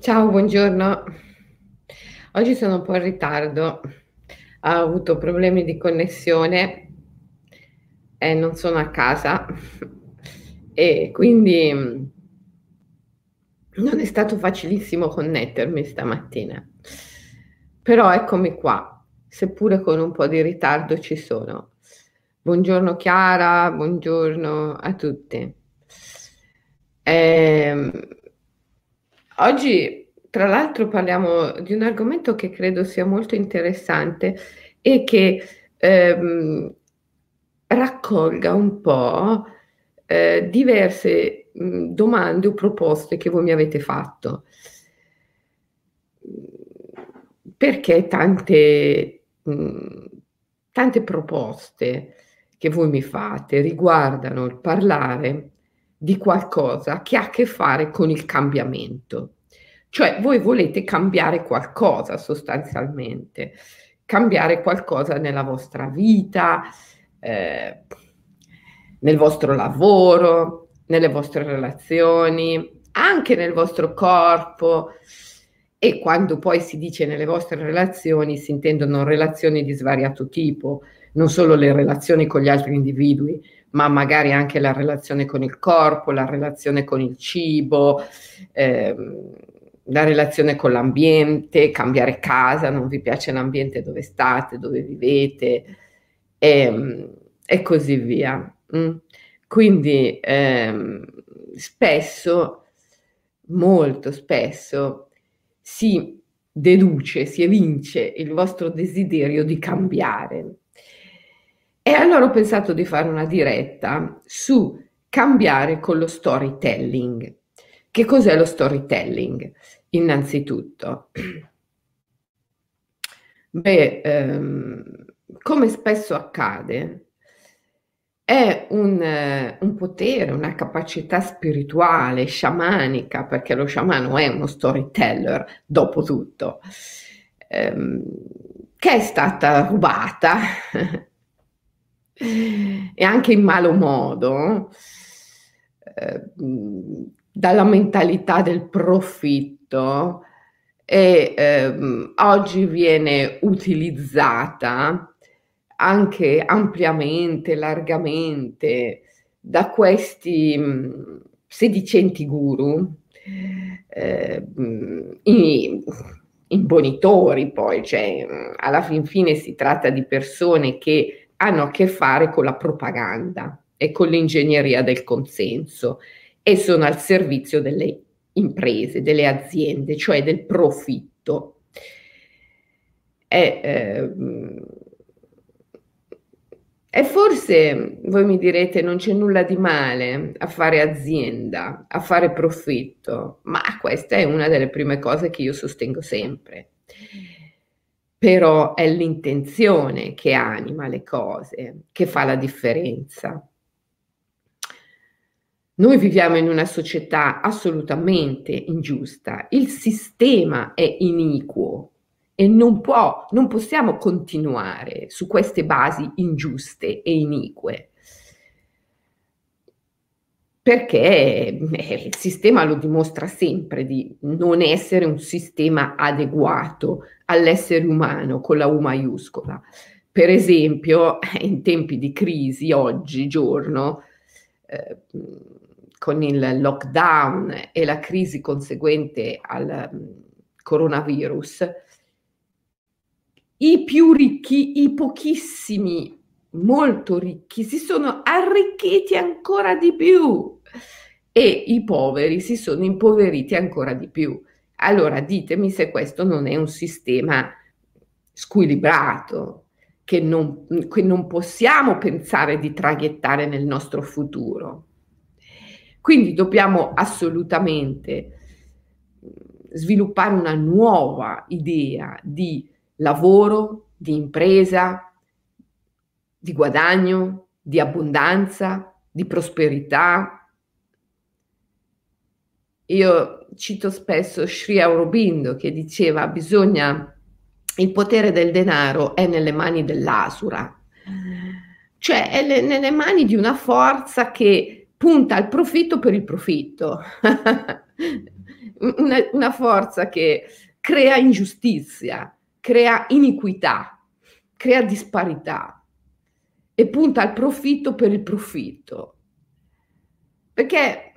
Ciao, buongiorno. Oggi sono un po' in ritardo. Ho avuto problemi di connessione e non sono a casa e quindi mm, non è stato facilissimo connettermi stamattina. Però eccomi qua, seppure con un po' di ritardo ci sono. Buongiorno Chiara, buongiorno a tutti. Eh, oggi, tra l'altro, parliamo di un argomento che credo sia molto interessante e che ehm, raccolga un po' eh, diverse mh, domande o proposte che voi mi avete fatto. Perché tante, mh, tante proposte che voi mi fate riguardano il parlare di qualcosa che ha a che fare con il cambiamento. Cioè voi volete cambiare qualcosa sostanzialmente, cambiare qualcosa nella vostra vita, eh, nel vostro lavoro, nelle vostre relazioni, anche nel vostro corpo. E quando poi si dice nelle vostre relazioni si intendono relazioni di svariato tipo, non solo le relazioni con gli altri individui, ma magari anche la relazione con il corpo, la relazione con il cibo, ehm, la relazione con l'ambiente, cambiare casa, non vi piace l'ambiente dove state, dove vivete e, ehm, e così via. Mm. Quindi ehm, spesso, molto spesso, si deduce, si evince il vostro desiderio di cambiare e allora ho pensato di fare una diretta su cambiare con lo storytelling. Che cos'è lo storytelling? Innanzitutto, beh, ehm, come spesso accade, è un, eh, un, potere, una capacità spirituale, sciamanica, perché lo sciamano è uno storyteller, dopo tutto, ehm, che è stata rubata e anche in malo modo eh, dalla mentalità del profitto e eh, oggi viene utilizzata anche ampiamente, largamente da questi mh, sedicenti guru, eh, in, imbonitori poi, cioè alla fin fine si tratta di persone che hanno a che fare con la propaganda e con l'ingegneria del consenso e sono al servizio delle imprese, delle aziende, cioè del profitto. E, eh, e forse voi mi direte non c'è nulla di male a fare azienda, a fare profitto, ma questa è una delle prime cose che io sostengo sempre però è l'intenzione che anima le cose, che fa la differenza. Noi viviamo in una società assolutamente ingiusta, il sistema è iniquo e non, può, non possiamo continuare su queste basi ingiuste e inique perché eh, il sistema lo dimostra sempre di non essere un sistema adeguato all'essere umano con la U maiuscola. Per esempio, in tempi di crisi, oggi giorno, eh, con il lockdown e la crisi conseguente al um, coronavirus, i più ricchi, i pochissimi molto ricchi si sono arricchiti ancora di più e i poveri si sono impoveriti ancora di più. Allora ditemi se questo non è un sistema squilibrato, che non, che non possiamo pensare di traghettare nel nostro futuro. Quindi dobbiamo assolutamente sviluppare una nuova idea di lavoro, di impresa, di guadagno, di abbondanza, di prosperità. Io cito spesso Sri Aurobindo che diceva bisogna il potere del denaro è nelle mani dell'asura, cioè è le, nelle mani di una forza che punta al profitto per il profitto. una, una forza che crea ingiustizia, crea iniquità, crea disparità e punta al profitto per il profitto. Perché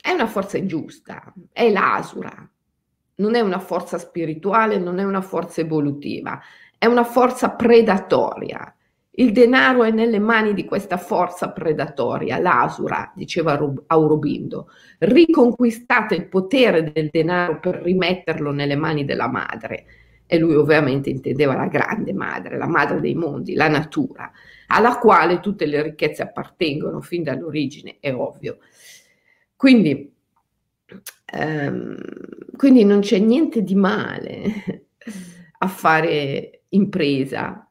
è una forza ingiusta, è l'asura, non è una forza spirituale, non è una forza evolutiva, è una forza predatoria. Il denaro è nelle mani di questa forza predatoria, l'asura, diceva Aurobindo. Riconquistate il potere del denaro per rimetterlo nelle mani della madre. E lui ovviamente intendeva la grande madre, la madre dei mondi, la natura, alla quale tutte le ricchezze appartengono fin dall'origine, è ovvio. Quindi, ehm, quindi non c'è niente di male a fare impresa,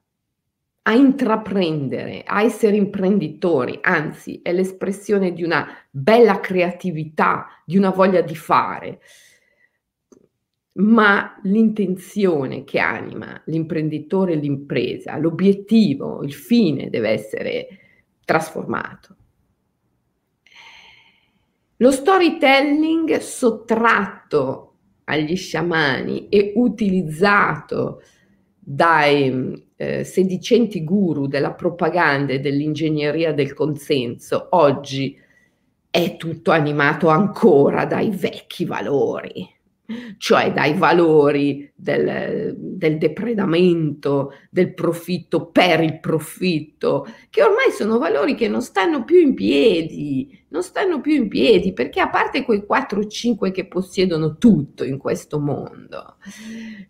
a intraprendere, a essere imprenditori, anzi è l'espressione di una bella creatività, di una voglia di fare, ma l'intenzione che anima l'imprenditore e l'impresa, l'obiettivo, il fine deve essere trasformato. Lo storytelling sottratto agli sciamani e utilizzato dai eh, sedicenti guru della propaganda e dell'ingegneria del consenso oggi è tutto animato ancora dai vecchi valori cioè dai valori del, del, depredamento, del profitto per il profitto, che ormai sono valori che non stanno più in piedi, non stanno più in piedi, perché a parte quei 4 o 5 che possiedono tutto in questo mondo,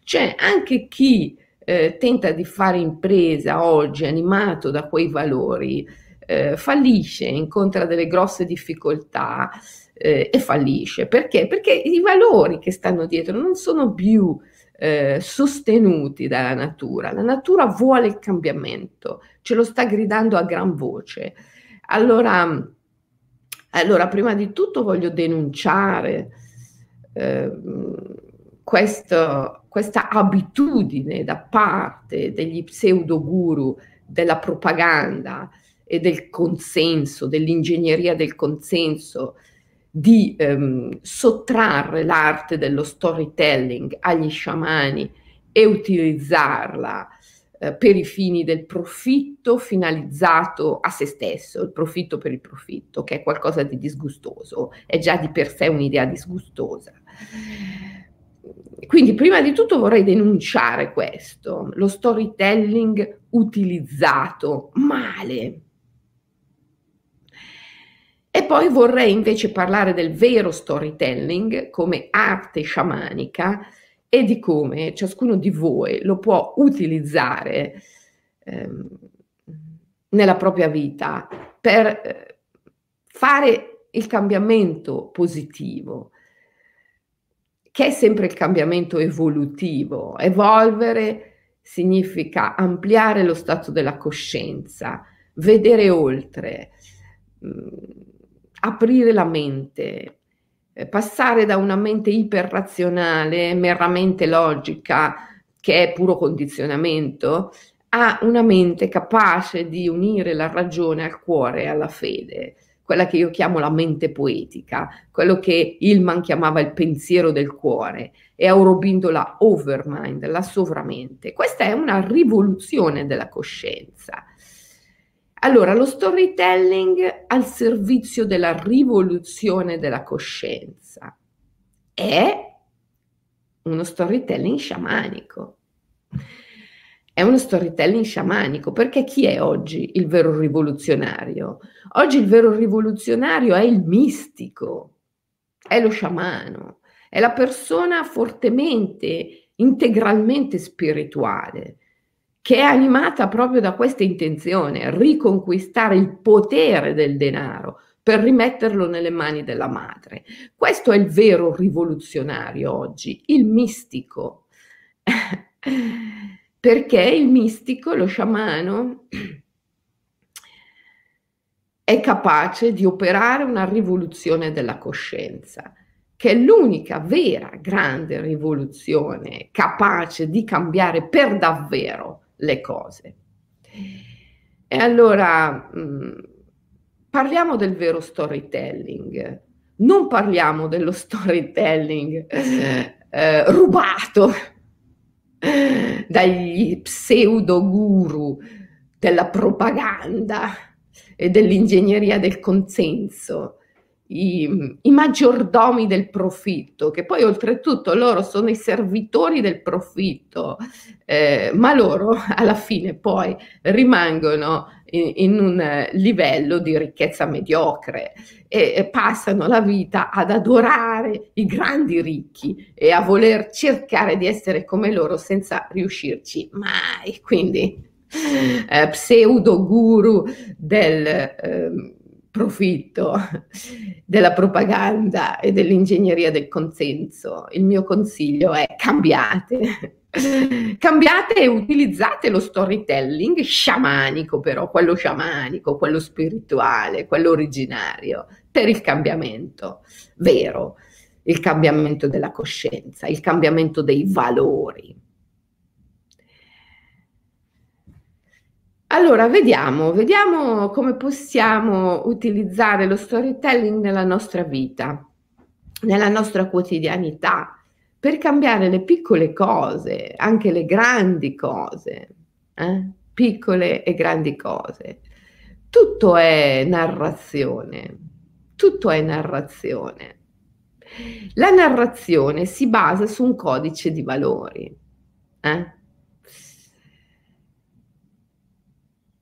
c'è anche chi eh, tenta di fare impresa oggi animato da quei valori, eh, fallisce, incontra delle grosse difficoltà eh, e fallisce. Perché? Perché i valori che stanno dietro non sono più eh, sostenuti dalla natura. La natura vuole il cambiamento, ce lo sta gridando a gran voce. Allora, allora prima di tutto voglio denunciare eh, questo, questa abitudine da parte degli pseudo guru della propaganda e del consenso, dell'ingegneria del consenso, di ehm, sottrarre l'arte dello storytelling agli sciamani e utilizzarla eh, per i fini del profitto finalizzato a se stesso, il profitto per il profitto, che è qualcosa di disgustoso, è già di per sé un'idea disgustosa. Quindi prima di tutto vorrei denunciare questo, lo storytelling utilizzato male. E poi vorrei invece parlare del vero storytelling come arte sciamanica e di come ciascuno di voi lo può utilizzare ehm, nella propria vita per eh, fare il cambiamento positivo, che è sempre il cambiamento evolutivo. Evolvere significa ampliare lo stato della coscienza, vedere oltre. Mh, mm, aprire la mente, eh, passare da una mente iperrazionale, meramente logica, che è puro condizionamento, a una mente capace di unire la ragione al cuore e alla fede, quella che io chiamo la mente poetica, quello che Hillman chiamava il pensiero del cuore e Aurobindo la overmind, la sovramente. Questa è una rivoluzione della coscienza allora, lo storytelling al servizio della rivoluzione della coscienza è uno storytelling sciamanico. È uno storytelling sciamanico perché chi è oggi il vero rivoluzionario? Oggi il vero rivoluzionario è il mistico, è lo sciamano, è la persona fortemente, integralmente spirituale che è animata proprio da questa intenzione, riconquistare il potere del denaro per rimetterlo nelle mani della madre. Questo è il vero rivoluzionario oggi, il mistico. Perché il mistico, lo sciamano, è capace di operare una rivoluzione della coscienza, che è l'unica vera grande rivoluzione capace di cambiare per davvero le cose. E allora mh, mm, parliamo del vero storytelling. Non parliamo dello storytelling eh, rubato dagli pseudo guru della propaganda e dell'ingegneria del consenso, i, i, maggiordomi del profitto, che poi oltretutto loro sono i servitori del profitto, eh, ma loro alla fine poi rimangono in, in un livello di ricchezza mediocre e, e passano la vita ad adorare i grandi ricchi e a voler cercare di essere come loro senza riuscirci mai. Quindi eh, pseudo guru del... Eh, profitto della propaganda e dell'ingegneria del consenso. Il mio consiglio è cambiate. Cambiate e utilizzate lo storytelling sciamanico, però quello sciamanico, quello spirituale, quello originario, per il cambiamento vero, il cambiamento della coscienza, il cambiamento dei valori. Allora, vediamo, vediamo come possiamo utilizzare lo storytelling nella nostra vita, nella nostra quotidianità, per cambiare le piccole cose, anche le grandi cose, eh? piccole e grandi cose. Tutto è narrazione, tutto è narrazione. La narrazione si basa su un codice di valori. Eh?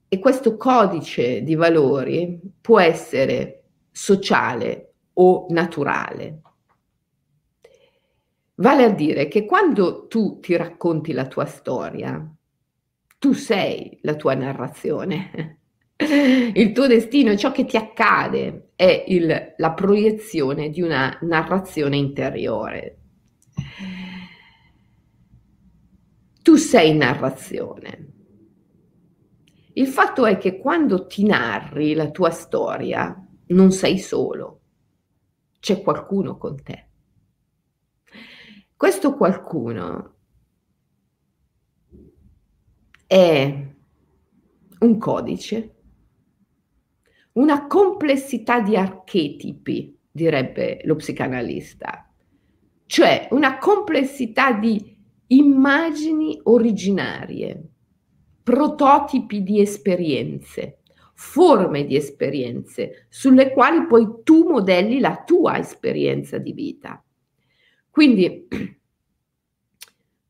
E questo codice di valori può essere sociale o naturale. Vale a dire che quando tu ti racconti la tua storia, tu sei la tua narrazione. Il tuo destino, ciò che ti accade, è il, la proiezione di una narrazione interiore. Tu sei narrazione. Il fatto è che quando ti narri la tua storia non sei solo, c'è qualcuno con te. Questo qualcuno è un codice, una complessità di archetipi, direbbe lo psicanalista, cioè una complessità di immagini originarie prototipi di esperienze, forme di esperienze sulle quali poi tu modelli la tua esperienza di vita. Quindi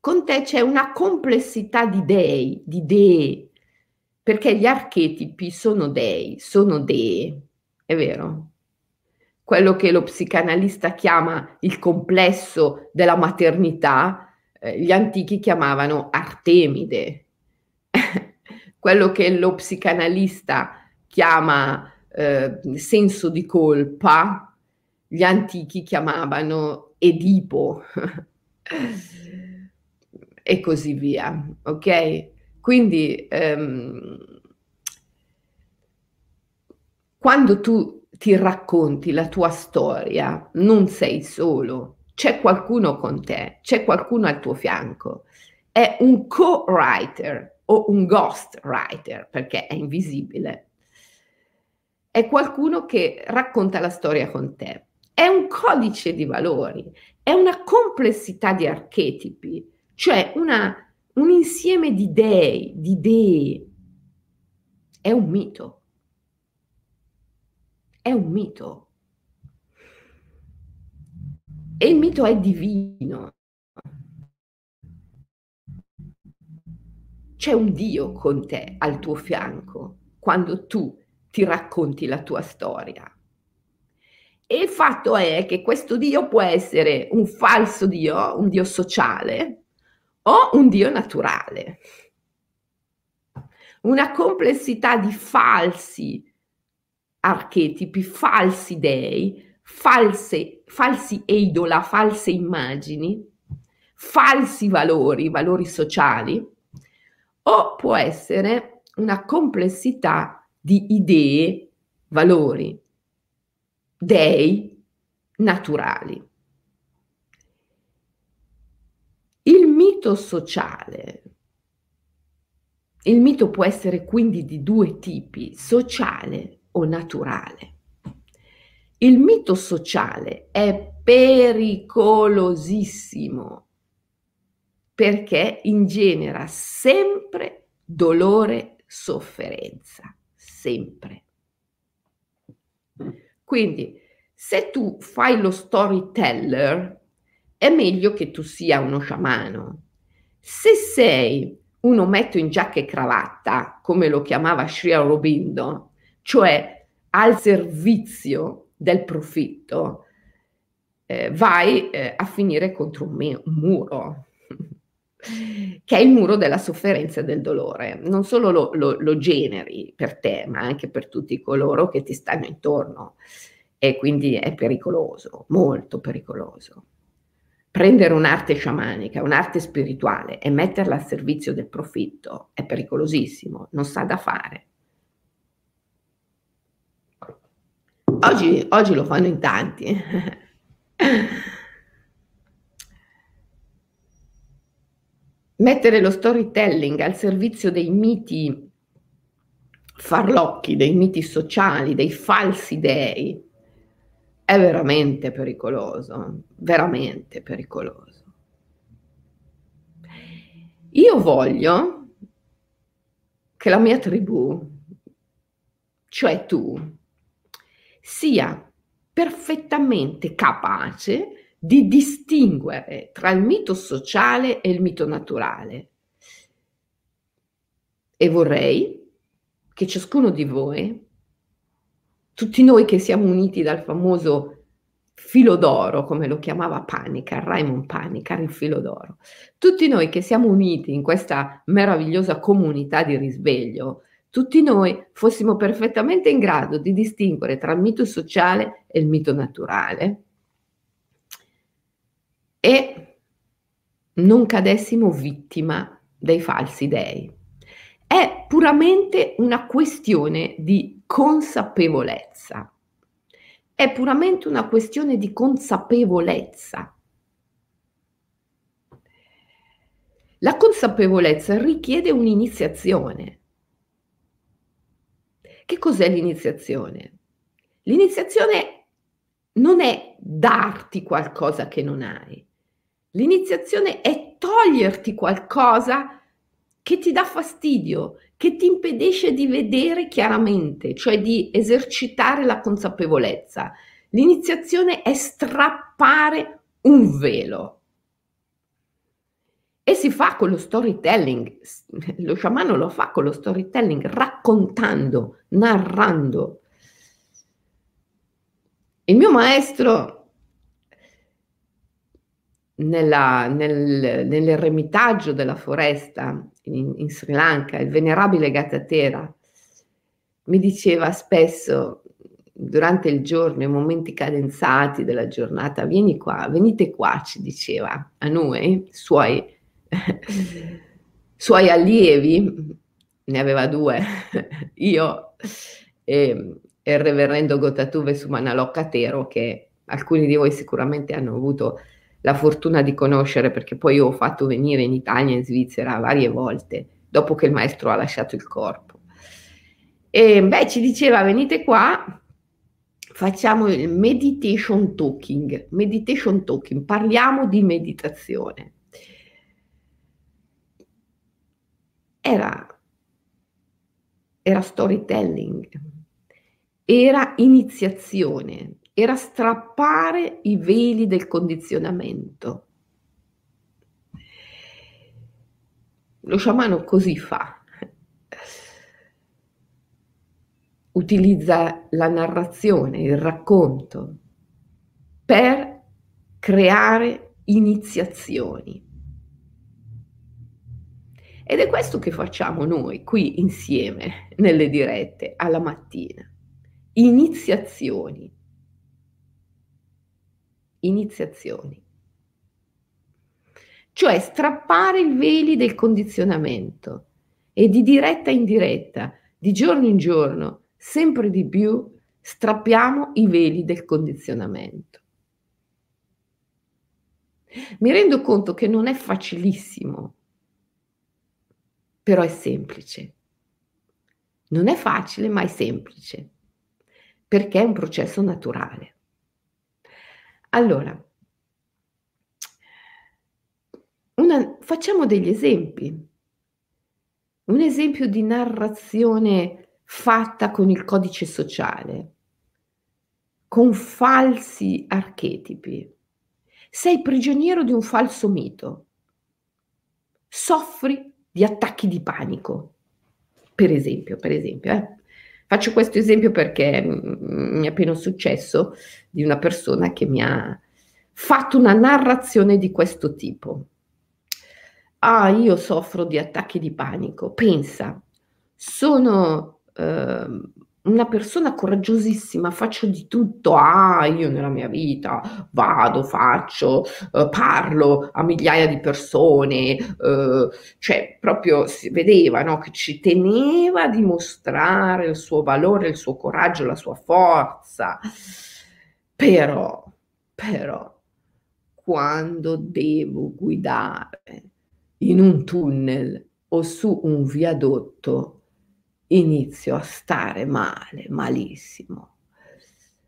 con te c'è una complessità di dei, di dee, perché gli archetipi sono dei, sono dee, è vero? Quello che lo psicanalista chiama il complesso della maternità, eh, gli antichi chiamavano Artemide, quello che lo psicanalista chiama eh, senso di colpa, gli antichi chiamavano Edipo e così via, ok? Quindi ehm, quando tu ti racconti la tua storia, non sei solo, c'è qualcuno con te, c'è qualcuno al tuo fianco, è un co-writer, o un ghost writer perché è invisibile. È qualcuno che racconta la storia con te. È un codice di valori, è una complessità di archetipi, cioè una, un insieme di dei, di idee. È un mito. È un mito. E il mito è divino. c'è un Dio con te al tuo fianco quando tu ti racconti la tua storia. E il fatto è che questo Dio può essere un falso Dio, un Dio sociale o un Dio naturale. Una complessità di falsi archetipi, falsi dei, false, falsi eidola, false immagini, falsi valori, valori sociali, o può essere una complessità di idee, valori, dei naturali. Il mito sociale. Il mito può essere quindi di due tipi, sociale o naturale. Il mito sociale è pericolosissimo perché ingenera sempre dolore, sofferenza, sempre. Quindi, se tu fai lo storyteller, è meglio che tu sia uno sciamano. Se sei un ometto in giacca e cravatta, come lo chiamava Sri Aurobindo, cioè al servizio del profitto, eh, vai eh, a finire contro un, me- un muro che è il muro della sofferenza e del dolore. Non solo lo, lo, lo, generi per te, ma anche per tutti coloro che ti stanno intorno. E quindi è pericoloso, molto pericoloso. Prendere un'arte sciamanica, un'arte spirituale e metterla al servizio del profitto è pericolosissimo, non sa da fare. Oggi, oggi lo fanno in tanti. mettere lo storytelling al servizio dei miti farlocchi, dei miti sociali, dei falsi dei, è veramente pericoloso, veramente pericoloso. Io voglio che la mia tribù, cioè tu, sia perfettamente capace di distinguere tra il mito sociale e il mito naturale. E vorrei che ciascuno di voi, tutti noi che siamo uniti dal famoso filo d'oro, come lo chiamava Panica, Raymond Panica, il filo d'oro, tutti noi che siamo uniti in questa meravigliosa comunità di risveglio, tutti noi fossimo perfettamente in grado di distinguere tra il mito sociale e il mito naturale e non cadessimo vittima dei falsi dei. È puramente una questione di consapevolezza. È puramente una questione di consapevolezza. La consapevolezza richiede un'iniziazione. Che cos'è l'iniziazione? L'iniziazione non è darti qualcosa che non hai, L'iniziazione è toglierti qualcosa che ti dà fastidio, che ti impedisce di vedere chiaramente, cioè di esercitare la consapevolezza. L'iniziazione è strappare un velo. E si fa con lo storytelling, lo sciamano lo fa con lo storytelling, raccontando, narrando. Il mio maestro nella, nel, nell'eremitaggio della foresta in, in, Sri Lanka, il venerabile Gattatera mi diceva spesso durante il giorno, i momenti cadenzati della giornata, vieni qua, venite qua, ci diceva a noi, suoi, suoi allievi, ne aveva due, io e, e il reverendo Gotatuve Sumanalokkatero, che alcuni di voi sicuramente hanno avuto la fortuna di conoscere perché poi io ho fatto venire in Italia e in Svizzera varie volte dopo che il maestro ha lasciato il corpo. E beh, ci diceva venite qua, facciamo il meditation talking, meditation talking, parliamo di meditazione. Era, era storytelling, era iniziazione, era strappare i veli del condizionamento. Lo sciamano così fa. Utilizza la narrazione, il racconto per creare iniziazioni. Ed è questo che facciamo noi qui insieme nelle dirette alla mattina. Iniziazioni iniziazioni. Cioè strappare i veli del condizionamento e di diretta in diretta, di giorno in giorno, sempre di più, strappiamo i veli del condizionamento. Mi rendo conto che non è facilissimo, però è semplice. Non è facile, ma è semplice. perché è un processo naturale. Allora, una, facciamo degli esempi. Un esempio di narrazione fatta con il codice sociale, con falsi archetipi. Sei prigioniero di un falso mito. Soffri di attacchi di panico. Per esempio, per esempio, eh. Faccio questo esempio perché mi è appena successo di una persona che mi ha fatto una narrazione di questo tipo. Ah, io soffro di attacchi di panico. Pensa, sono eh, una persona coraggiosissima, faccio di tutto, ah, io nella mia vita vado, faccio, eh, parlo a migliaia di persone, eh, cioè proprio si vedeva no, che ci teneva a dimostrare il suo valore, il suo coraggio, la sua forza. Però, però, quando devo guidare in un tunnel o su un viadotto, inizio a stare male, malissimo.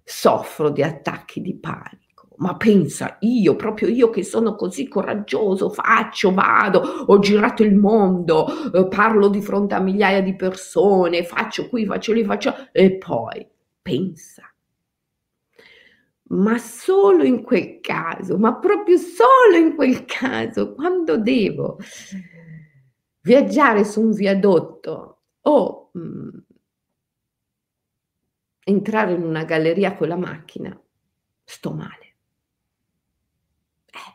Soffro di attacchi di panico. Ma pensa, io, proprio io che sono così coraggioso, faccio, vado, ho girato il mondo, eh, parlo di fronte a migliaia di persone, faccio qui, faccio lì, faccio... E poi, pensa, ma solo in quel caso, ma proprio solo in quel caso, quando devo viaggiare su un viadotto o mh, entrare in una galleria con la macchina, sto male. Eh.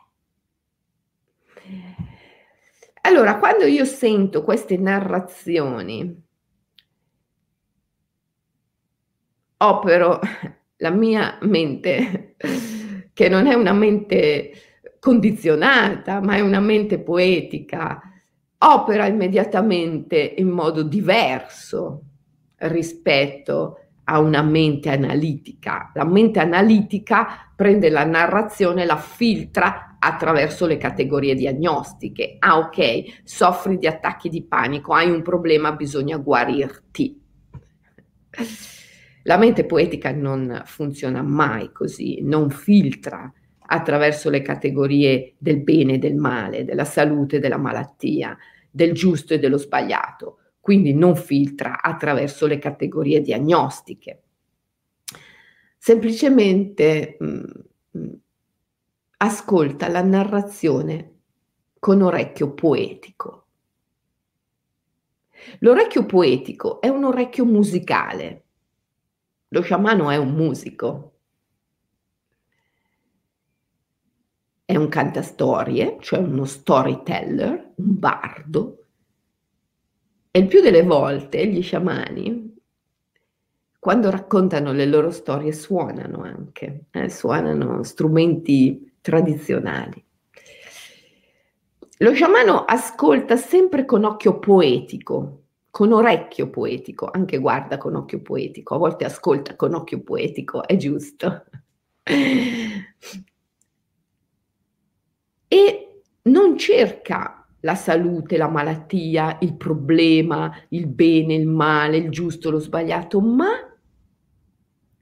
Allora, quando io sento queste narrazioni, opero la mia mente, che non è una mente condizionata, ma è una mente poetica, opera immediatamente in modo diverso rispetto a una mente analitica. La mente analitica prende la narrazione, la filtra attraverso le categorie diagnostiche. Ah, ok, soffri di attacchi di panico, hai un problema, bisogna guarirti. La mente poetica non funziona mai così, non filtra attraverso le categorie del bene e del male, della salute e della malattia, del giusto e dello sbagliato, quindi non filtra attraverso le categorie diagnostiche. Semplicemente mh, mm, mm, ascolta la narrazione con orecchio poetico. L'orecchio poetico è un orecchio musicale. Lo sciamano è un musico, è un cantastorie, cioè uno storyteller, un bardo, e il più delle volte gli sciamani, quando raccontano le loro storie, suonano anche, eh, suonano strumenti tradizionali. Lo sciamano ascolta sempre con occhio poetico, con orecchio poetico, anche guarda con occhio poetico, a volte ascolta con occhio poetico, è giusto e non cerca la salute, la malattia, il problema, il bene, il male, il giusto, lo sbagliato, ma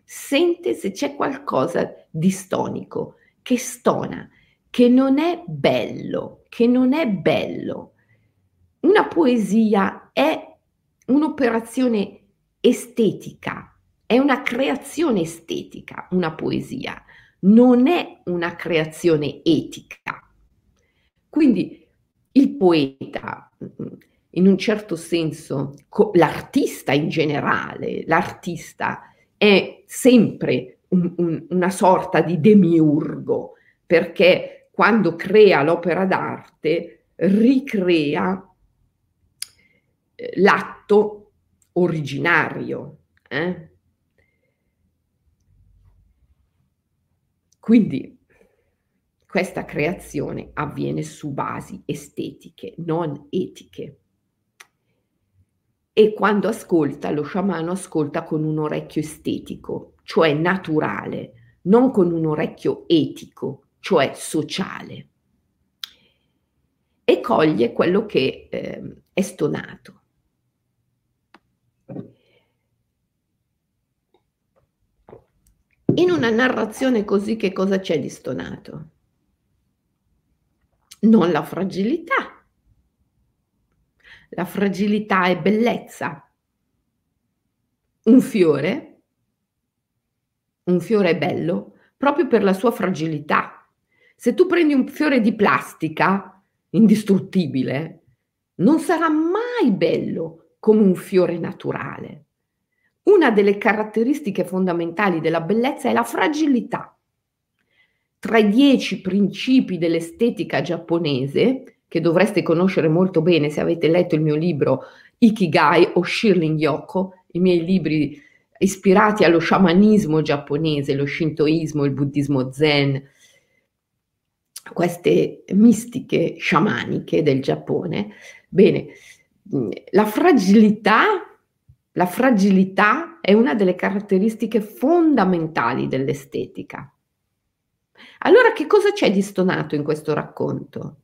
sente se c'è qualcosa di stonico, che stona, che non è bello, che non è bello. Una poesia è un'operazione estetica, è una creazione estetica, una poesia, non è una creazione etica. Quindi il poeta, in un certo senso, l'artista in generale, l'artista è sempre un, un, una sorta di demiurgo, perché quando crea l'opera d'arte ricrea eh, l'atto originario. Eh? Quindi questa creazione avviene su basi estetiche, non etiche. E quando ascolta, lo sciamano ascolta con un orecchio estetico, cioè naturale, non con un orecchio etico, cioè sociale. E coglie quello che eh, è stonato. In una narrazione così che cosa c'è di stonato? Non la fragilità. La fragilità è bellezza. Un fiore, un fiore è bello proprio per la sua fragilità. Se tu prendi un fiore di plastica, indistruttibile, non sarà mai bello come un fiore naturale. Una delle caratteristiche fondamentali della bellezza è la fragilità. Tra i dieci principi dell'estetica giapponese, che dovreste conoscere molto bene se avete letto il mio libro Ikigai o Shirling Yoko, i miei libri ispirati allo sciamanismo giapponese, lo shintoismo, il buddismo zen, queste mistiche sciamaniche del Giappone. Bene, la fragilità la fragilità è una delle caratteristiche fondamentali dell'estetica. Allora che cosa c'è di stonato in questo racconto?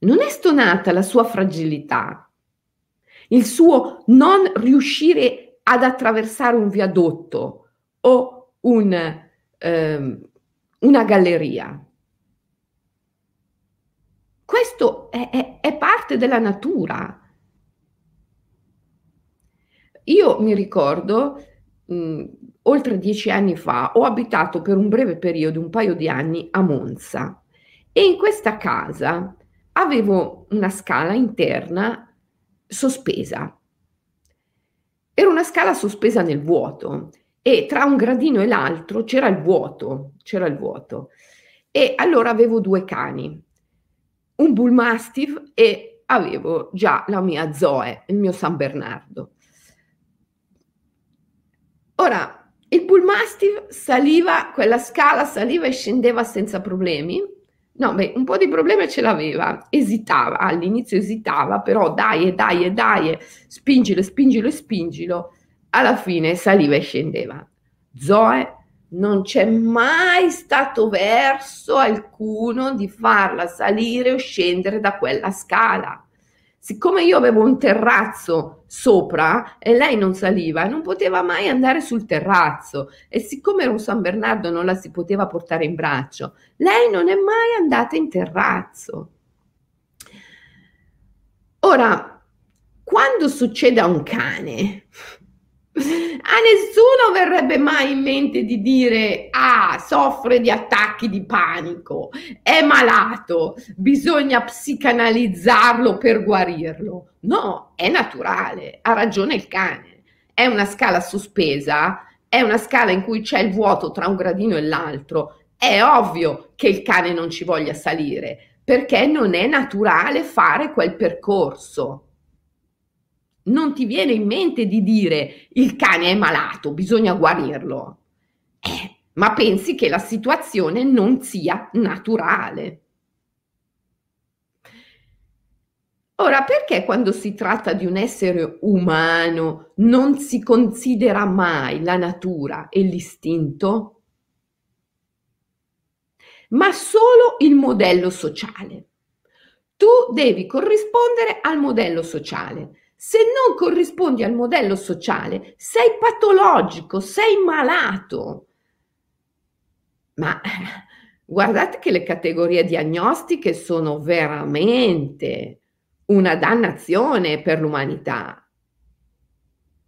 Non è stonata la sua fragilità, il suo non riuscire ad attraversare un viadotto o un, ehm, una galleria. Questo è, è, è parte della natura io mi ricordo, mh, oltre dieci anni fa, ho abitato per un breve periodo, un paio di anni, a Monza e in questa casa avevo una scala interna sospesa. Era una scala sospesa nel vuoto e tra un gradino e l'altro c'era il vuoto, c'era il vuoto. E allora avevo due cani, un bull mastiff e avevo già la mia Zoe, il mio San Bernardo. Ora, il bullmastiff saliva, quella scala saliva e scendeva senza problemi. No, beh, un po' di problemi ce l'aveva, esitava, all'inizio esitava, però dai e dai e dai, spingilo, spingilo e spingilo, alla fine saliva e scendeva. Zoe non c'è mai stato verso alcuno di farla salire o scendere da quella scala siccome io avevo un terrazzo sopra e lei non saliva, non poteva mai andare sul terrazzo e siccome era un San Bernardo non la si poteva portare in braccio, lei non è mai andata in terrazzo. Ora, quando succede a un cane, a nessuno verrebbe mai in mente di dire, ah, soffre di attacchi di panico, è malato, bisogna psicanalizzarlo per guarirlo. No, è naturale, ha ragione il cane. È una scala sospesa, è una scala in cui c'è il vuoto tra un gradino e l'altro. È ovvio che il cane non ci voglia salire, perché non è naturale fare quel percorso non ti viene in mente di dire il cane è malato, bisogna guarirlo. Eh, ma pensi che la situazione non sia naturale. Ora, perché quando si tratta di un essere umano non si considera mai la natura e l'istinto, ma solo il modello sociale? Tu devi corrispondere al modello sociale. Se non corrispondi al modello sociale, sei patologico, sei malato. Ma guardate che le categorie diagnostiche sono veramente una dannazione per l'umanità.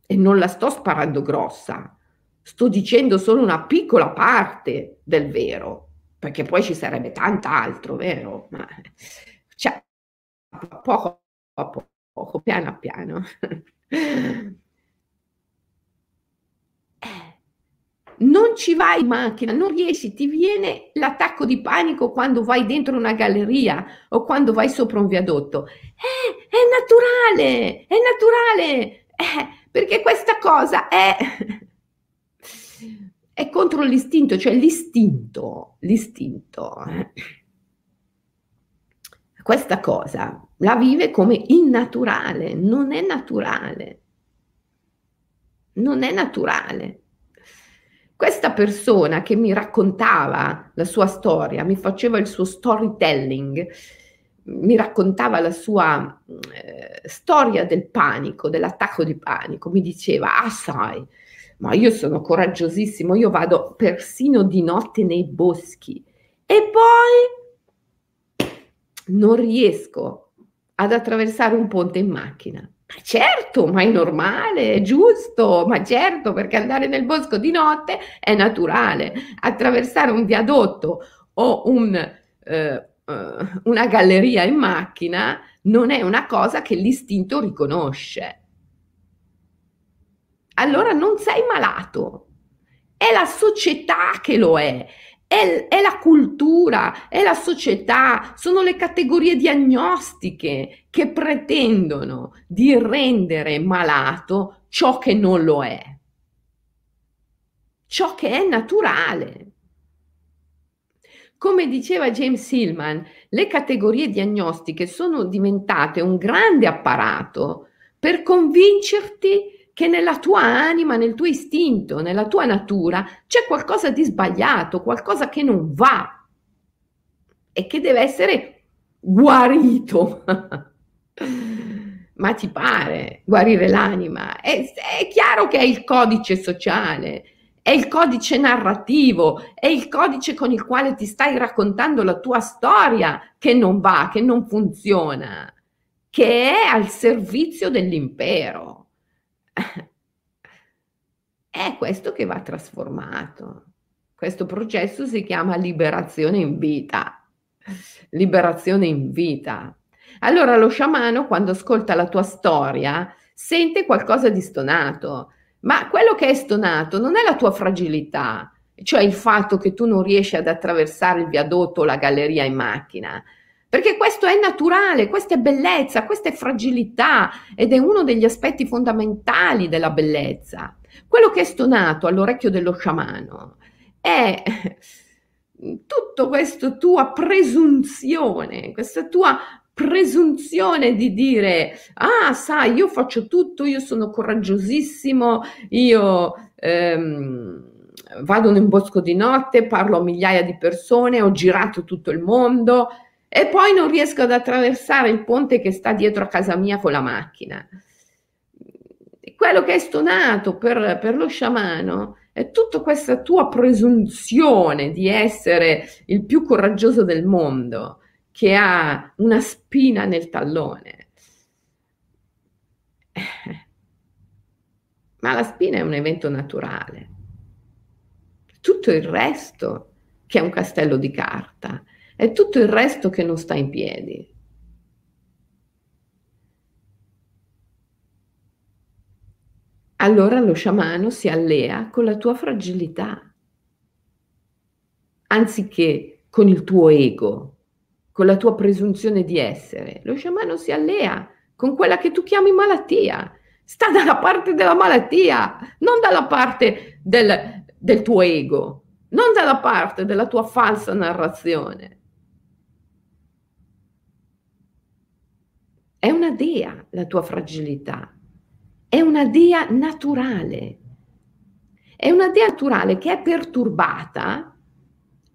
E non la sto sparando grossa, sto dicendo solo una piccola parte del vero, perché poi ci sarebbe tant'altro, vero? Ma cioè, poco a poco poco, piano piano. Eh, non ci vai in macchina, non riesci, ti viene l'attacco di panico quando vai dentro una galleria o quando vai sopra un viadotto. Eh, è naturale, è naturale, eh, perché questa cosa è, è contro l'istinto, cioè l'istinto, l'istinto. Eh. Questa cosa la vive come innaturale, non è naturale. Non è naturale. Questa persona che mi raccontava la sua storia, mi faceva il suo storytelling, mi raccontava la sua eh, storia del panico, dell'attacco di panico, mi diceva, ah sai, ma io sono coraggiosissimo, io vado persino di notte nei boschi e poi non riesco ad attraversare un ponte in macchina. Ma certo, ma è normale, è giusto, ma certo, perché andare nel bosco di notte è naturale. Attraversare un viadotto o un, eh, uh, una galleria in macchina non è una cosa che l'istinto riconosce. Allora non sei malato, è la società che lo è, è, è, la cultura, è la società, sono le categorie diagnostiche che pretendono di rendere malato ciò che non lo è, ciò che è naturale. Come diceva James Hillman, le categorie diagnostiche sono diventate un grande apparato per convincerti che nella tua anima, nel tuo istinto, nella tua natura c'è qualcosa di sbagliato, qualcosa che non va e che deve essere guarito. Ma ti pare guarire l'anima? È, è chiaro che è il codice sociale, è il codice narrativo, è il codice con il quale ti stai raccontando la tua storia che non va, che non funziona, che è al servizio dell'impero. È questo che va trasformato. Questo processo si chiama liberazione in vita. Liberazione in vita. Allora lo sciamano, quando ascolta la tua storia, sente qualcosa di stonato, ma quello che è stonato non è la tua fragilità, cioè il fatto che tu non riesci ad attraversare il viadotto o la galleria in macchina, perché questo è naturale, questa è bellezza, questa è fragilità ed è uno degli aspetti fondamentali della bellezza. Quello che è stonato all'orecchio dello sciamano è tutta questa tua presunzione, questa tua presunzione di dire, ah, sai, io faccio tutto, io sono coraggiosissimo, io ehm, vado in un bosco di notte, parlo a migliaia di persone, ho girato tutto il mondo, e poi non riesco ad attraversare il ponte che sta dietro a casa mia con la macchina. Quello che è stonato per, per lo sciamano è tutta questa tua presunzione di essere il più coraggioso del mondo, che ha una spina nel tallone. Ma la spina è un evento naturale. Tutto il resto, che è un castello di carta, è tutto il resto che non sta in piedi. Allora lo sciamano si allea con la tua fragilità, anziché con il tuo ego, con la tua presunzione di essere. Lo sciamano si allea con quella che tu chiami malattia. Sta dalla parte della malattia, non dalla parte del, del tuo ego, non dalla parte della tua falsa narrazione. È una dea la tua fragilità, è una dea naturale, è una dea naturale che è perturbata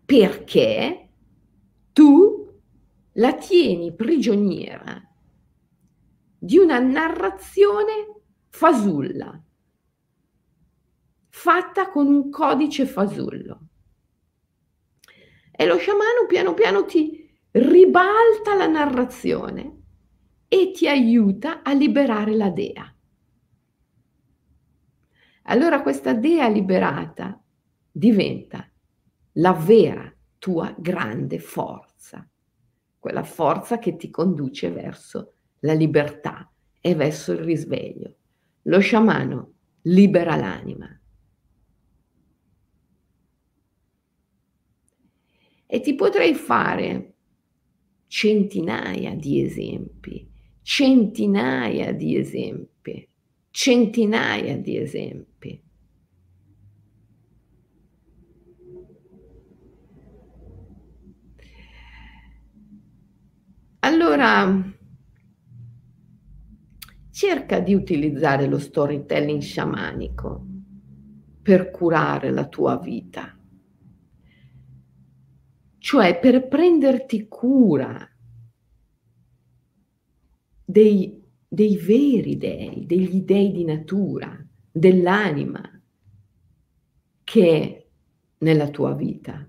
perché tu la tieni prigioniera di una narrazione fasulla, fatta con un codice fasullo. E lo sciamano piano piano ti ribalta la narrazione e ti aiuta a liberare la dea. Allora questa dea liberata diventa la vera tua grande forza, quella forza che ti conduce verso la libertà e verso il risveglio. Lo sciamano libera l'anima. E ti potrei fare centinaia di esempi centinaia di esempi, centinaia di esempi. Allora, cerca di utilizzare lo storytelling sciamanico per curare la tua vita, cioè per prenderti cura dei, dei veri dei, degli dei di natura, dell'anima, che è nella tua vita.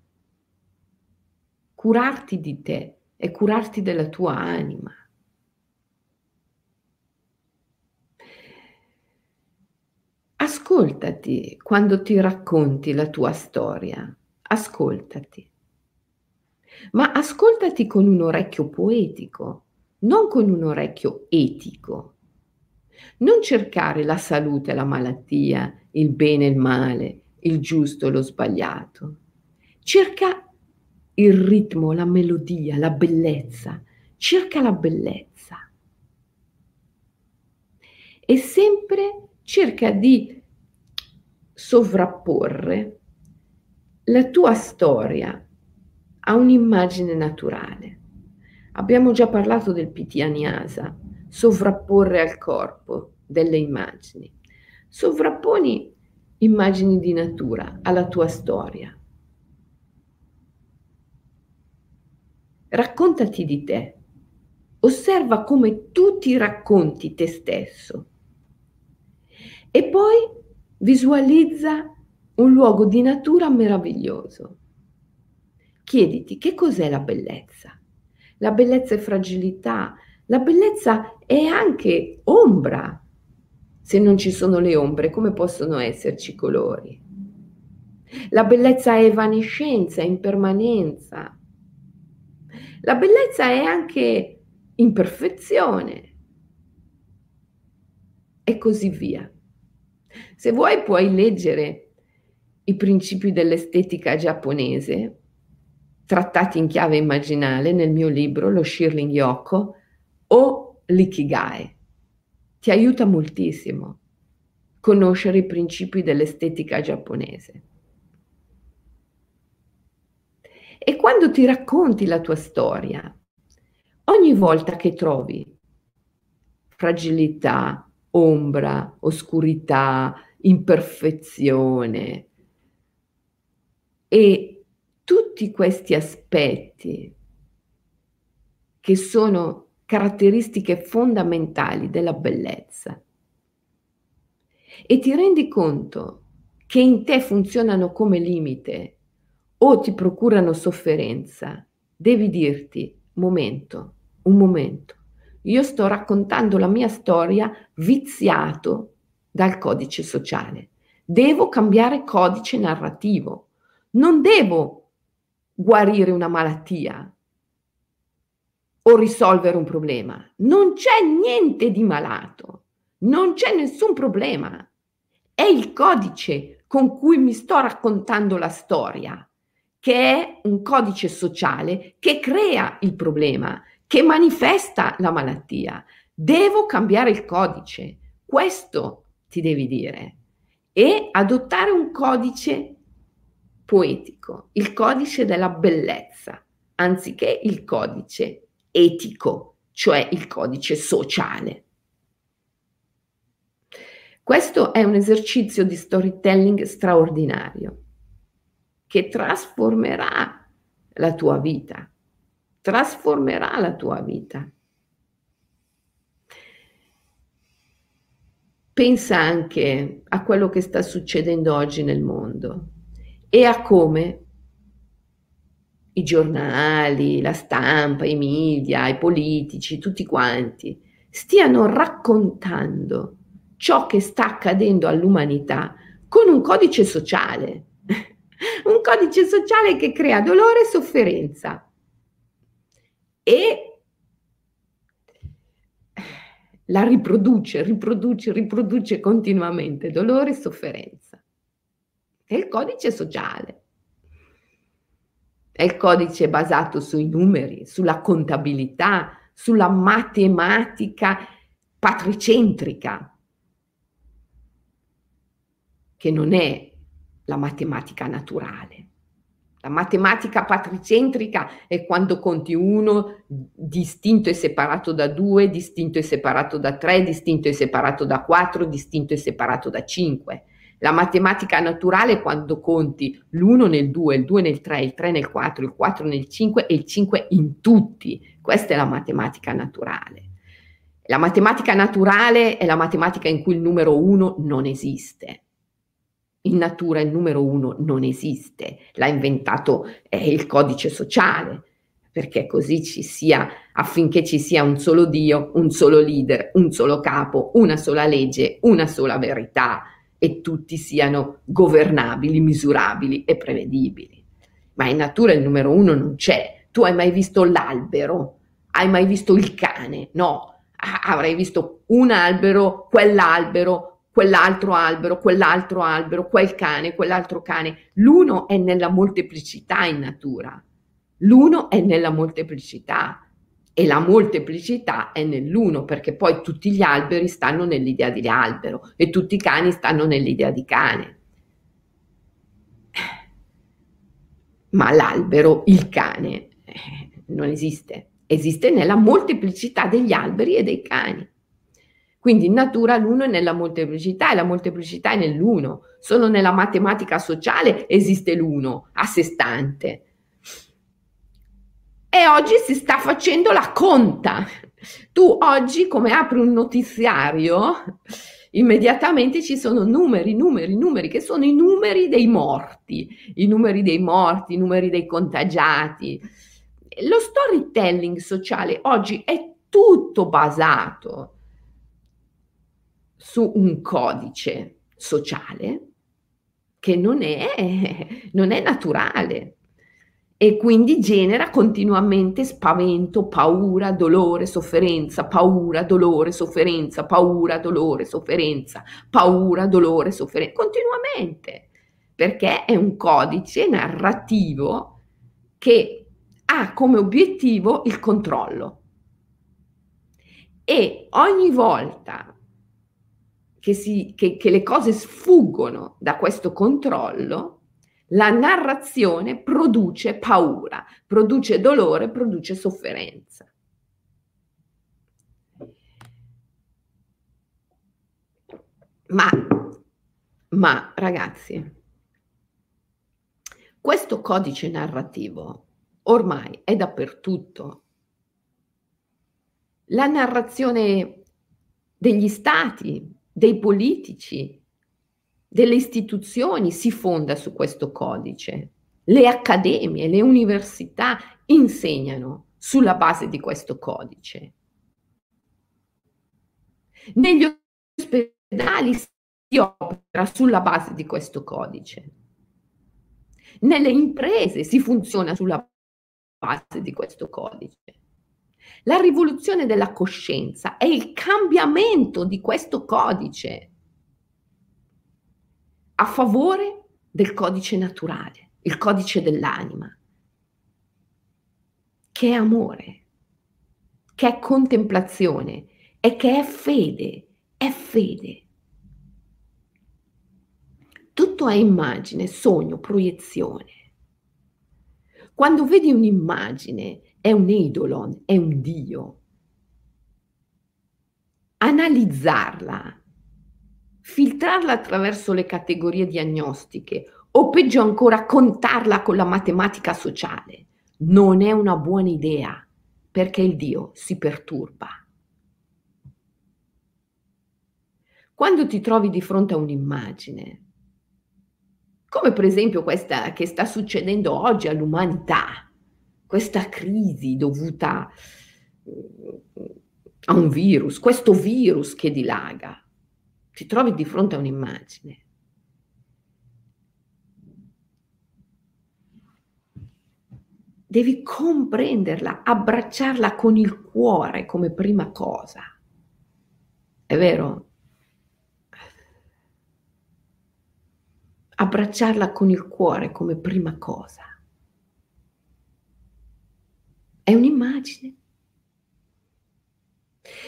Curarti di te e curarti della tua anima. Ascoltati quando ti racconti la tua storia, ascoltati. Ma ascoltati con un orecchio poetico, non con un orecchio etico. Non cercare la salute e la malattia, il bene e il male, il giusto e lo sbagliato. Cerca il ritmo, la melodia, la bellezza. Cerca la bellezza. E sempre cerca di sovrapporre la tua storia a un'immagine naturale. Abbiamo già parlato del pitaniasa, sovrapporre al corpo delle immagini. Sovrapponi immagini di natura alla tua storia. Raccontati di te. Osserva come tu ti racconti te stesso. E poi visualizza un luogo di natura meraviglioso. Chiediti che cos'è la bellezza. La bellezza è fragilità, la bellezza è anche ombra. Se non ci sono le ombre, come possono esserci colori? La bellezza è evanescenza, impermanenza. La bellezza è anche imperfezione e così via. Se vuoi puoi leggere i principi dell'estetica giapponese trattati in chiave immaginale nel mio libro Lo Shirling Yoko o l'ikigai. Ti aiuta moltissimo conoscere i principi dell'estetica giapponese. E quando ti racconti la tua storia, ogni volta che trovi fragilità, ombra, oscurità, imperfezione e tutti questi aspetti che sono caratteristiche fondamentali della bellezza e ti rendi conto che in te funzionano come limite o ti procurano sofferenza, devi dirti, momento, un momento, io sto raccontando la mia storia viziato dal codice sociale. Devo cambiare codice narrativo. Non devo guarire una malattia o risolvere un problema. Non c'è niente di malato, non c'è nessun problema. È il codice con cui mi sto raccontando la storia, che è un codice sociale che crea il problema, che manifesta la malattia. Devo cambiare il codice. Questo ti devi dire. E adottare un codice poetico, il codice della bellezza, anziché il codice etico, cioè il codice sociale. Questo è un esercizio di storytelling straordinario che trasformerà la tua vita, trasformerà la tua vita. Pensa anche a quello che sta succedendo oggi nel mondo e a come i giornali, la stampa, i media, i politici, tutti quanti, stiano raccontando ciò che sta accadendo all'umanità con un codice sociale, un codice sociale che crea dolore e sofferenza. E la riproduce, riproduce, riproduce continuamente, dolore e sofferenza. È il codice sociale. È il codice basato sui numeri, sulla contabilità, sulla matematica patricentrica, che non è la matematica naturale. La matematica patricentrica è quando conti uno distinto e separato da due, distinto e separato da tre, distinto e separato da quattro, distinto e separato da cinque. La matematica naturale quando conti l'1 nel 2, il 2 nel 3, il 3 nel 4, il 4 nel 5 e il 5 in tutti. Questa è la matematica naturale. La matematica naturale è la matematica in cui il numero 1 non esiste. in natura il numero uno non esiste, l'ha inventato eh, il codice sociale, perché così ci sia, affinché ci sia un solo Dio, un solo leader, un solo capo, una sola legge, una sola verità e tutti siano governabili, misurabili e prevedibili. Ma in natura il numero uno non c'è. Tu hai mai visto l'albero? Hai mai visto il cane? No, avrai visto un albero, quell'albero, quell'altro albero, quell'altro albero, quel cane, quell'altro cane. L'uno è nella molteplicità in natura. L'uno è nella molteplicità e la molteplicità è nell'uno perché poi tutti gli alberi stanno nell'idea di albero e tutti i cani stanno nell'idea di cane. Ma l'albero, il cane, eh, non esiste, esiste nella molteplicità degli alberi e dei cani. Quindi in natura l'uno è nella molteplicità e la molteplicità è nell'uno. Solo nella matematica sociale esiste l'uno a sé stante. E oggi si sta facendo la conta. Tu oggi, come apri un notiziario, immediatamente ci sono numeri, numeri, numeri, che sono i numeri dei morti, i numeri dei morti, i numeri dei contagiati. Lo storytelling sociale oggi è tutto basato su un codice sociale che non è, non è naturale e quindi genera continuamente spavento, paura, dolore, sofferenza, paura, dolore, sofferenza, paura, dolore, sofferenza, paura, dolore, sofferenza, continuamente, perché è un codice narrativo che ha come obiettivo il controllo. E ogni volta che, si, che, che le cose sfuggono da questo controllo, la narrazione produce paura, produce dolore, produce sofferenza. Ma, ma ragazzi, questo codice narrativo ormai è dappertutto. La narrazione degli stati, dei politici, delle istituzioni si fonda su questo codice. Le accademie, le università insegnano sulla base di questo codice. Negli ospedali si opera sulla base di questo codice. Nelle imprese si funziona sulla base di questo codice. La rivoluzione della coscienza è il cambiamento di questo codice a favore del codice naturale, il codice dell'anima, che è amore, che è contemplazione e che è fede, è fede. Tutto è immagine, sogno, proiezione. Quando vedi un'immagine è un eidolon, è un Dio. Analizzarla, filtrarla attraverso le categorie diagnostiche o peggio ancora contarla con la matematica sociale non è una buona idea perché il Dio si perturba. Quando ti trovi di fronte a un'immagine, come per esempio questa che sta succedendo oggi all'umanità, questa crisi dovuta mm, a un virus, questo virus che dilaga, ti trovi di fronte a un'immagine. Devi comprenderla, abbracciarla con il cuore come prima cosa. È vero? Abbracciarla con il cuore come prima cosa. È un'immagine.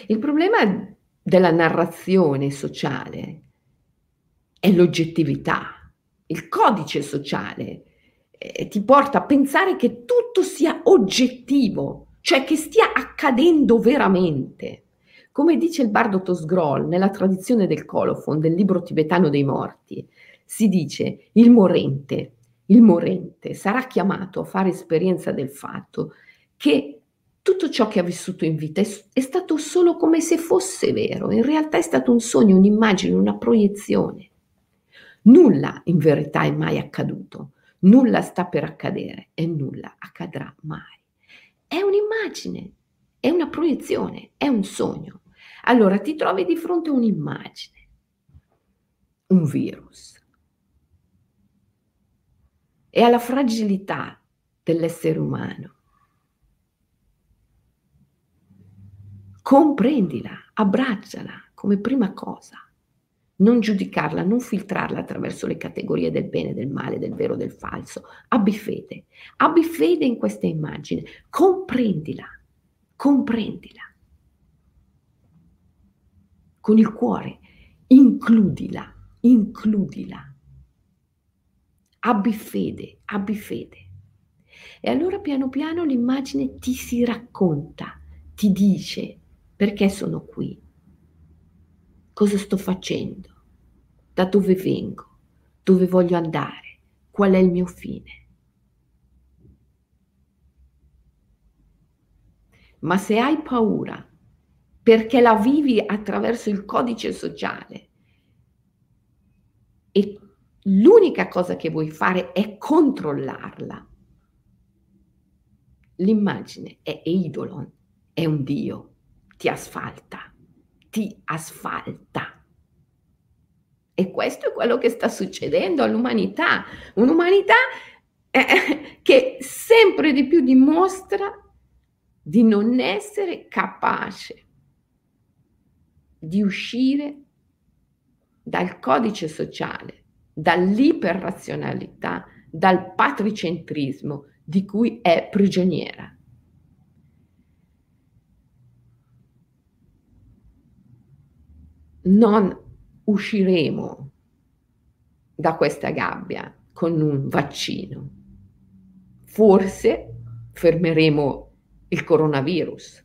Il problema della narrazione sociale è l'oggettività. Il codice sociale eh, ti porta a pensare che tutto sia oggettivo, cioè che stia accadendo veramente. Come dice il bardo Tosgrol nella tradizione del colofon, del libro tibetano dei morti, si dice il morente, il morente sarà chiamato a fare esperienza del fatto che tutto ciò che ha vissuto in vita è, è, stato solo come se fosse vero, in realtà è stato un sogno, un'immagine, una proiezione. Nulla in verità è mai accaduto, nulla sta per accadere e nulla accadrà mai. È un'immagine, è una proiezione, è un sogno. Allora ti trovi di fronte a un'immagine, un virus e alla fragilità dell'essere umano. Comprendila, abbracciala come prima cosa. Non giudicarla, non filtrarla attraverso le categorie del bene, del male, del vero, del falso. Abbi fede, abbi fede in questa immagine, comprendila, comprendila. Con il cuore, includila, includila. Abbi fede, abbi fede. E allora piano piano l'immagine ti si racconta, ti dice perché sono qui, cosa sto facendo, da dove vengo, dove voglio andare, qual è il mio fine. Ma se hai paura perché la vivi attraverso il codice sociale e l'unica cosa che vuoi fare è controllarla. L'immagine è Eidolon, è un dio, ti asfalta, ti asfalta. E questo è quello che sta succedendo all'umanità, un'umanità eh, che sempre di più dimostra di non essere capace di uscire dal codice sociale dall'iperrazionalità, dal patricentrismo di cui è prigioniera. Non usciremo da questa gabbia con un vaccino. Forse fermeremo il coronavirus,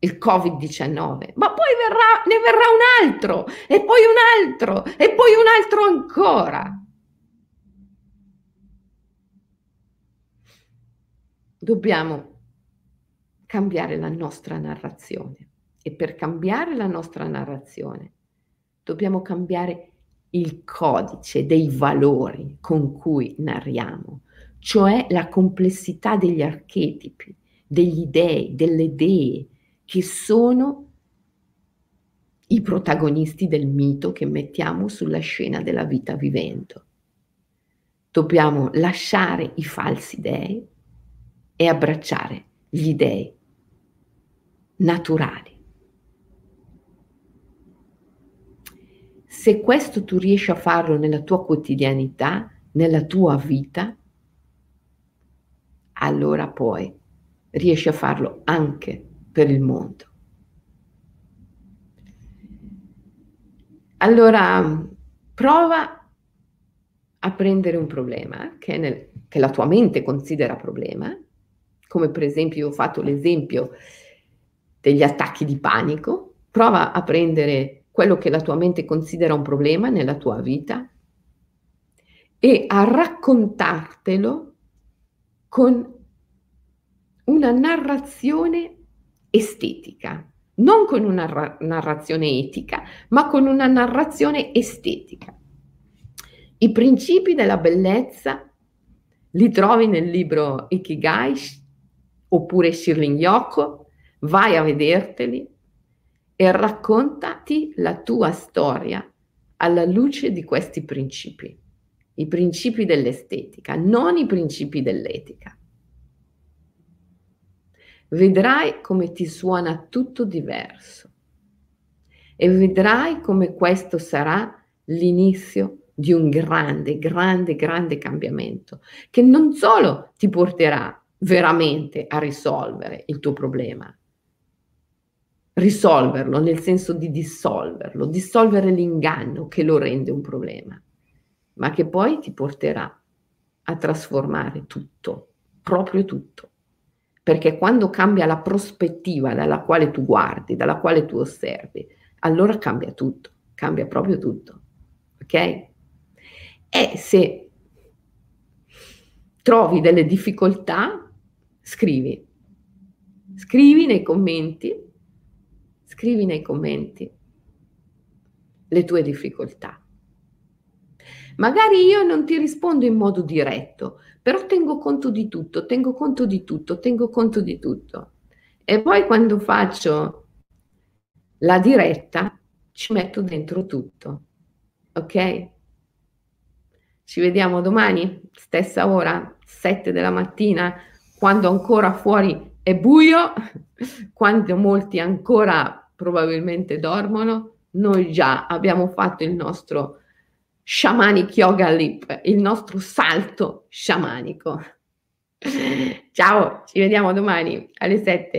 il Covid-19, ma poi verrà, ne verrà un altro, e poi un altro, e poi un altro ancora. Dobbiamo cambiare la nostra narrazione e per cambiare la nostra narrazione dobbiamo cambiare il codice dei valori con cui narriamo, cioè la complessità degli archetipi, degli dei, delle idee, che sono i protagonisti del mito che mettiamo sulla scena della vita vivendo. Dobbiamo lasciare i falsi dei e abbracciare gli dei naturali. Se questo tu riesci a farlo nella tua quotidianità, nella tua vita, allora poi riesci a farlo anche per il mondo. Allora, prova a prendere un problema che, nel, che, la tua mente considera problema, come per esempio io ho fatto l'esempio degli attacchi di panico, prova a prendere quello che la tua mente considera un problema nella tua vita e a raccontartelo con una narrazione estetica, non con una ra- narrazione etica, ma con una narrazione estetica. I principi della bellezza li trovi nel libro Ikigai oppure Shirling Yoko, vai a vederteli e raccontati la tua storia alla luce di questi principi, i principi dell'estetica, non i principi dell'etica. Vedrai come ti suona tutto diverso e vedrai come questo sarà l'inizio di un grande, grande, grande cambiamento che non solo ti porterà veramente a risolvere il tuo problema, risolverlo nel senso di dissolverlo, dissolvere l'inganno che lo rende un problema, ma che poi ti porterà a trasformare tutto, proprio tutto perché quando cambia la prospettiva dalla quale tu guardi, dalla quale tu osservi, allora cambia tutto, cambia proprio tutto, ok? E se trovi delle difficoltà, scrivi, scrivi nei commenti, scrivi nei commenti le tue difficoltà. Magari io non ti rispondo in modo diretto, però tengo conto di tutto, tengo conto di tutto, tengo conto di tutto. E poi quando faccio la diretta ci metto dentro tutto. Ok? Ci vediamo domani, stessa ora, 7 della mattina, quando ancora fuori è buio, quando molti ancora probabilmente dormono. Noi già abbiamo fatto il nostro shamanic yoga lip, il nostro salto sciamanico. Ciao, ci vediamo domani alle 7.